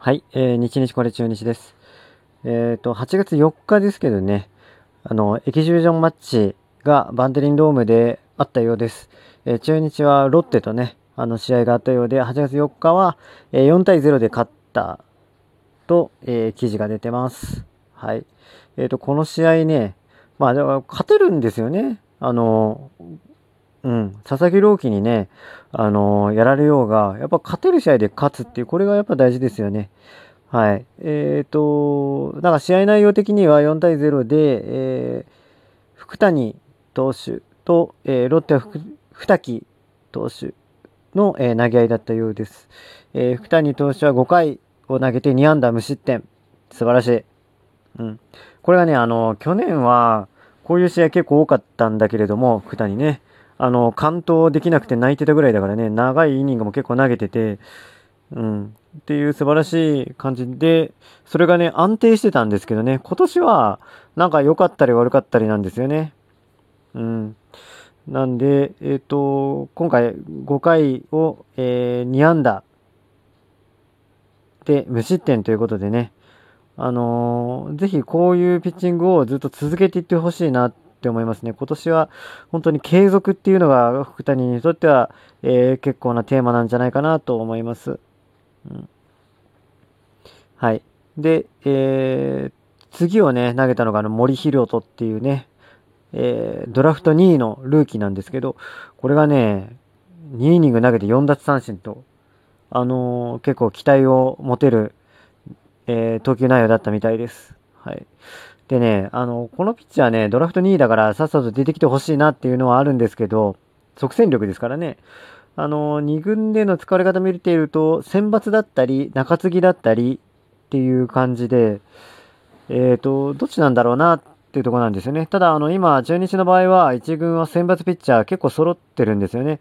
はい、えー、日日これ中日です。えっ、ー、と、8月4日ですけどね、あの、エキシビジョンマッチがバンテリンドームであったようです。えー、中日はロッテとね、あの、試合があったようで、8月4日は、えー、4対0で勝ったと、え、記事が出てます。はい。えっ、ー、と、この試合ね、まあ、勝てるんですよね。あの、うん、佐々木朗希にね、あのー、やられようが、やっぱ勝てる試合で勝つっていう、これがやっぱ大事ですよね。はい。えっ、ー、と、だか試合内容的には4対0で、えー、福谷投手と、えー、ロッテは二木投手の、えー、投げ合いだったようです。えー、福谷投手は5回を投げて2安打無失点。素晴らしい。うん。これがね、あの、去年は、こういう試合結構多かったんだけれども、福谷ね。あの、完投できなくて泣いてたぐらいだからね、長いイニングも結構投げてて、うん、っていう素晴らしい感じで、それがね、安定してたんですけどね、今年は、なんか良かったり悪かったりなんですよね。うん。なんで、えっ、ー、と、今回5回を、えー、2安打で無失点ということでね、あのー、ぜひこういうピッチングをずっと続けていってほしいなっって思いますね。今年は本当に継続っていうのが福谷にとっては、えー、結構なテーマなんじゃないかなと思います。うん、はい。で、えー、次をね、投げたのがあの森博人っていうね、えー、ドラフト2位のルーキーなんですけど、これがね、2イニング投げて4奪三振と、あのー、結構期待を持てる、えー、投球内容だったみたいです。はい。でね、あの、このピッチャーね、ドラフト2位だからさっさと出てきてほしいなっていうのはあるんですけど、即戦力ですからね。あの、2軍での使われ方見ていると、選抜だったり、中継ぎだったりっていう感じで、えっ、ー、と、どっちなんだろうなっていうとこなんですよね。ただ、あの、今、中日の場合は、1軍は選抜ピッチャー結構揃ってるんですよね。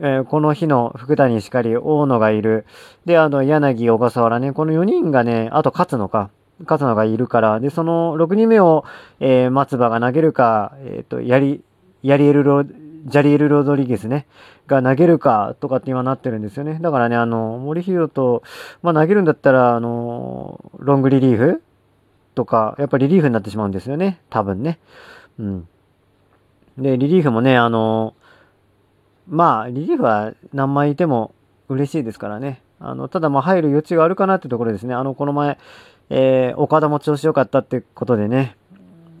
えー、この日の福谷しかり、大野がいる。で、あの、柳、小笠原ね、この4人がね、あと勝つのか。勝野がいるから、で、その6人目を、えー、松葉が投げるか、えっ、ー、と、やり、やりエルロ、ジャリエル・ロドリゲスね、が投げるかとかって今なってるんですよね。だからね、あの、森博と、まあ投げるんだったら、あの、ロングリリーフ？とか、やっぱリリーフになってしまうんですよね。多分ね。うん。で、リリーフもね、あの、まあ、リリーフは何枚いても嬉しいですからね。あの、ただまあ入る余地があるかなってところですね。あの、この前、えー、岡田も調子良かったってことでね、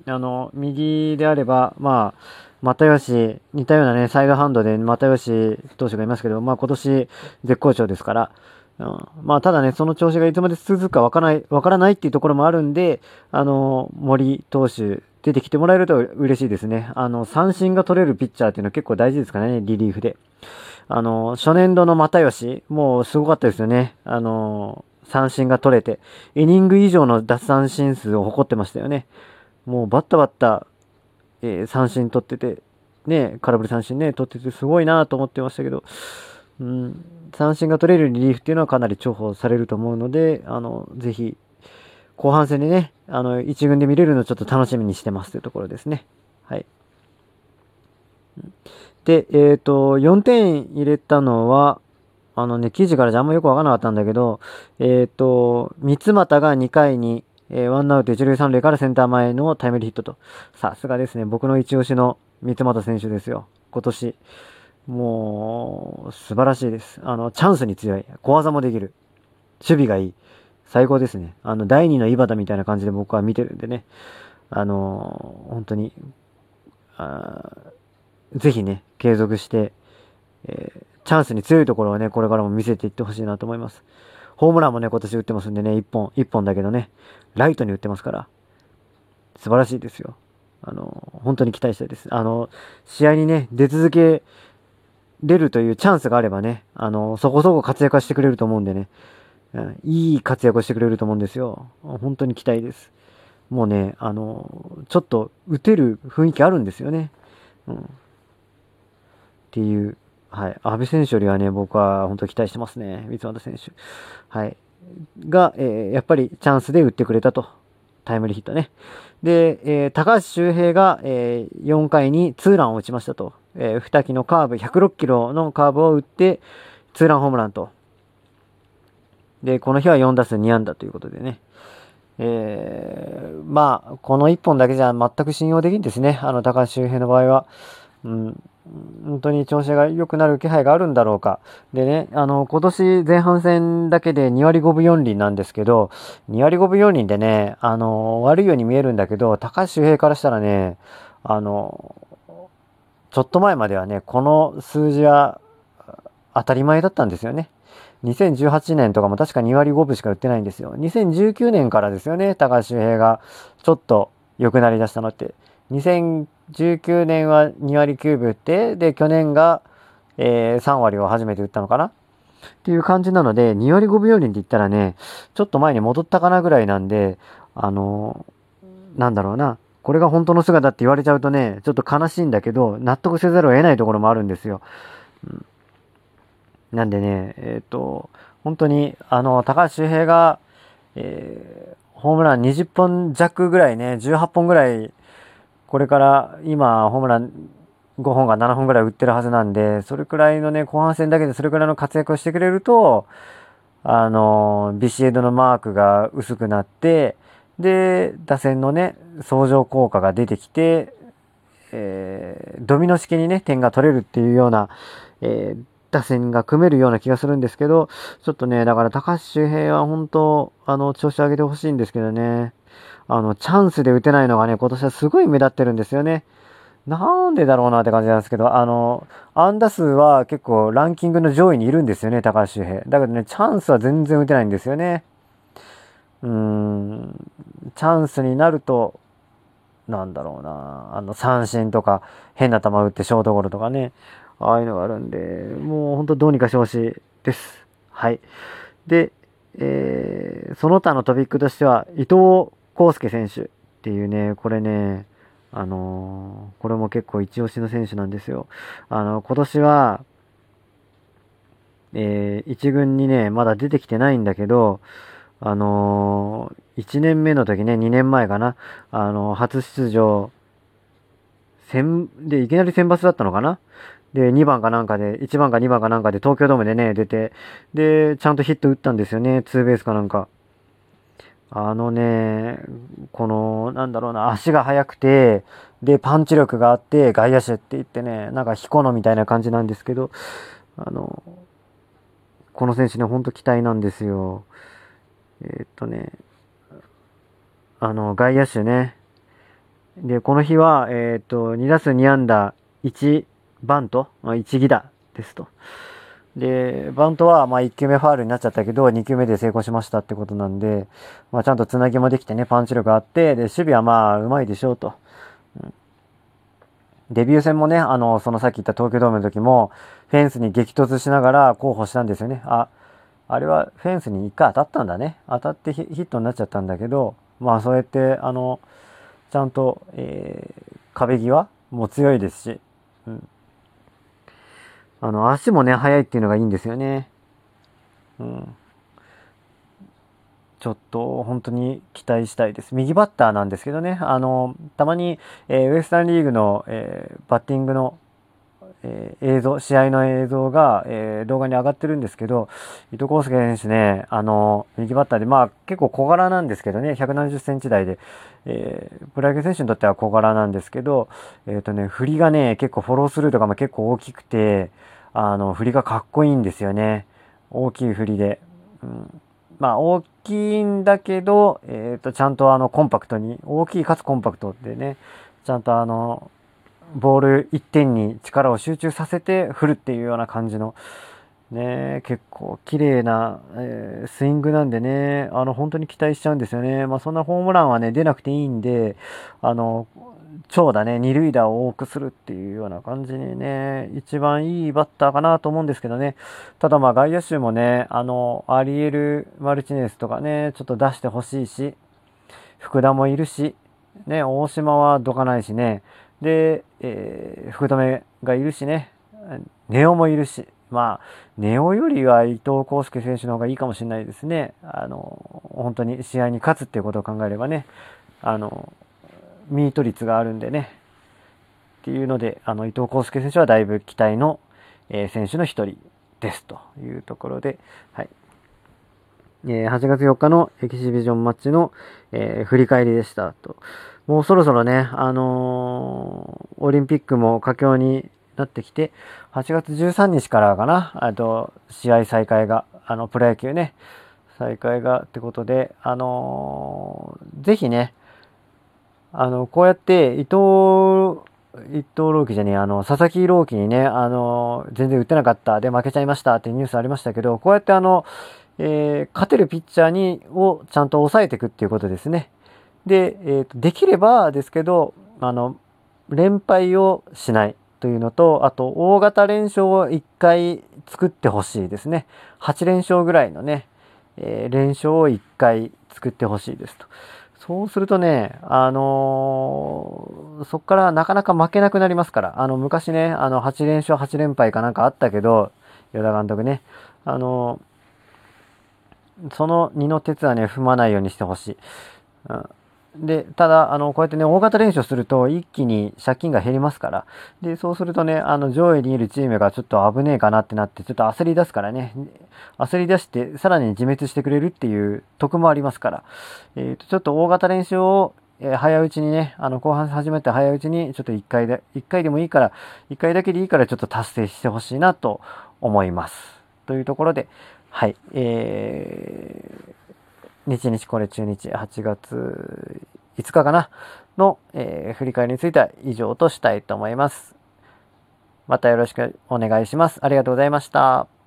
あの、右であれば、まあ、又吉、似たようなね、サイドハンドで又吉投手がいますけど、まあ今年絶好調ですから、うん、まあただね、その調子がいつまで続くかわからない、わからないっていうところもあるんで、あの、森投手出てきてもらえると嬉しいですね。あの、三振が取れるピッチャーっていうのは結構大事ですからね、リリーフで。あの、初年度の又吉、もうすごかったですよね。あの、三振が取れて、イニング以上の奪三振数を誇ってましたよね。もうバッタバッタ、えー、三振取ってて、ね、空振り三振ね、取っててすごいなと思ってましたけど、うん、三振が取れるリリーフっていうのはかなり重宝されると思うので、あの、ぜひ、後半戦でね、あの、一軍で見れるのをちょっと楽しみにしてますというところですね。はい。で、えっ、ー、と、4点入れたのは、あのね、記事からじゃあんまよくわからなかったんだけど、えっ、ー、と、三俣が2回に、えー、ワンアウト一塁三塁からセンター前のタイムリーヒットと。さすがですね。僕の一押しの三俣選手ですよ。今年。もう、素晴らしいです。あの、チャンスに強い。小技もできる。守備がいい。最高ですね。あの、第二の井端みたいな感じで僕は見てるんでね。あの本当に、あぜひね、継続して、えーチャンスに強いところをね、これからも見せていってほしいなと思います。ホームランもね、今年打ってますんでね、1本、1本だけどね、ライトに打ってますから、素晴らしいですよ。あの、本当に期待したいです。あの、試合にね、出続けれるというチャンスがあればね、あの、そこそこ活躍してくれると思うんでね、うん、いい活躍をしてくれると思うんですよ。本当に期待です。もうね、あの、ちょっと打てる雰囲気あるんですよね。うん。っていうはい。安倍選手よりはね、僕は本当期待してますね。三俣選手。はい。が、えー、やっぱりチャンスで打ってくれたと。タイムリーヒットね。で、えー、高橋周平が、えー、4回にツーランを打ちましたと。えー、二木のカーブ、106キロのカーブを打って、ツーランホームランと。で、この日は4打数2安打ということでね。えー、まあ、この1本だけじゃ全く信用できんですね。あの、高橋周平の場合は。うん、本当に調子が良くなる気配があるんだろうか。でね、あの、今年前半戦だけで2割5分4厘なんですけど、2割5分4厘でね、あの、悪いように見えるんだけど、高橋周平からしたらね、あの、ちょっと前まではね、この数字は当たり前だったんですよね。2018年とかも確か2割5分しか売ってないんですよ。2019年からですよね、高橋周平がちょっと良くなりだしたのって。2019年は2割9分って、で、去年が、えー、3割を初めて打ったのかな？っていう感じなので、2割5分4厘って言ったらね、ちょっと前に戻ったかなぐらいなんで、あのー、なんだろうな。これが本当の姿って言われちゃうとね、ちょっと悲しいんだけど、納得せざるを得ないところもあるんですよ。うんなんでね、えっ、と、本当に、あの、高橋周平が、えー、ホームラン20本弱ぐらいね、18本ぐらい、これから今、ホームラン5本が7本ぐらい打ってるはずなんで、それくらいのね、後半戦だけでそれくらいの活躍をしてくれると、あの、ビシエドのマークが薄くなって、で、打線のね、相乗効果が出てきて、えー、ドミノ式にね、点が取れるっていうような、えー、打線が組めるような気がするんですけど、ちょっとね、だから高橋周平は本当、あの、調子上げてほしいんですけどね、あの、チャンスで打てないのがね、今年はすごい目立ってるんですよね。なんでだろうなって感じなんですけど、あの、安打数は結構ランキングの上位にいるんですよね、高橋周平。だけどね、チャンスは全然打てないんですよね。うーん、チャンスになると、なんだろうな、あの、三振とか、変な球打ってショートゴロとかね、ああいうのがあるんで、もう本当どうにかしてほしいです。はい。で、えー、その他のトピックとしては、伊藤康介選手っていうね、これね、あのー、これも結構一押しの選手なんですよ。あの、今年は、えー、一軍にね、まだ出てきてないんだけど、あのー、1年目の時ね、2年前かな、あのー、初出場、選、で、いきなり選抜だったのかなで、2番かなんかで、1番か2番かなんかで東京ドームでね、出て、で、ちゃんとヒット打ったんですよね、ツーベースかなんか。あのね、この、なんだろうな、足が速くて、で、パンチ力があって、外野手って言ってね、なんか彦野みたいな感じなんですけど、あの、この選手ね、ほんと期待なんですよ。えー、っとね、あの、外野手ね。で、この日は、えー、っと、2打数2安打、1バント、1ギダですと。で、バントは、ま、1球目ファールになっちゃったけど、2球目で成功しましたってことなんで、まあ、ちゃんとつなぎもできてね、パンチ力あって、で、守備はまあ、うまいでしょうと。デビュー戦もね、あの、そのさっき言った東京ドームの時も、フェンスに激突しながら候補したんですよね。あ、あれはフェンスに1回当たったんだね。当たってヒットになっちゃったんだけど、まあ、そうやって、あの、ちゃんと、えー、壁際も強いですし、うん。あの、足もね、速いっていうのがいいんですよね。うん。ちょっと本当に期待したいです。右バッターなんですけどね、あの、たまに、えー、ウエスタンリーグの、えー、バッティングの、え、映像、試合の映像が、え動画に上がってるんですけど、伊藤康介選手ね、あの、右バッターで、まあ結構小柄なんですけどね、170センチ台で、えプロ野球選手にとっては小柄なんですけど、えっ、とね、振りがね、結構フォロースルーとかも結構大きくて、あの、振りがかっこいいんですよね。大きい振りで。うん、まあ、大きいんだけど、えっ、ー、と、ちゃんとあの、コンパクトに、大きいかつコンパクトでね、ちゃんとあの、ボール一点に力を集中させて振るっていうような感じの、ね、結構綺麗な、えー、スイングなんでね、あの、本当に期待しちゃうんですよね。まあ、そんなホームランはね、出なくていいんで、あの、長打ね、二塁打を多くするっていうような感じにね、一番いいバッターかなと思うんですけどね。ただまあ外野手もね、あの、アリエル・マルチネスとかね、ちょっと出してほしいし、福田もいるし、ね、大島はどかないしね、で、えー、福留がいるしね、ネオもいるし、まあ、ネオよりは伊藤康介選手の方がいいかもしれないですね。あの、本当に試合に勝つっていうことを考えればね、あの、ミート率があるんでね。っていうので、あの、伊藤康介選手はだいぶ期待の、えー、選手の一人ですというところで、はい。えー、8月4日のエキシビジョンマッチの、えー、振り返りでしたと。もうそろそろね、あのー、オリンピックも佳境になってきて、8月13日からかな、と、試合再開が、あの、プロ野球ね、再開がってことで、あのー、ぜひね、あの、こうやって伊藤、伊藤朗希じゃねえ、あの、佐々木朗希にね、あの、全然打ってなかった、で負けちゃいましたってニュースありましたけど、こうやってあの、えー、勝てるピッチャーに、をちゃんと抑えていくっていうことですね。で、えー、できればですけど、あの、連敗をしないというのと、あと、大型連勝を1回作ってほしいですね。8連勝ぐらいのね、えー、連勝を1回作ってほしいですと。そうするとね、あのー、そこからなかなか負けなくなりますから、あの、昔ね、あの、8連勝8連敗かなんかあったけど、与田監督ね、あのー、その2の鉄はね、踏まないようにしてほしい。で、ただ、あの、こうやってね、大型練習すると一気に借金が減りますから。で、そうするとね、あの、上位にいるチームがちょっと危ねえかなってなって、ちょっと焦り出すからね、焦り出して、さらに自滅してくれるっていう得もありますから。えっ、ー、と、ちょっと大型練習を、えー、早打ちにね、あの、後半始めて早打ちに、ちょっと1回で、1回でもいいから、1回だけでいいからちょっと達成してほしいなと思います。というところで、はい、えー、日日これ中日8月5日かな？の、えー、振り返りについては以上としたいと思います。またよろしくお願いします。ありがとうございました。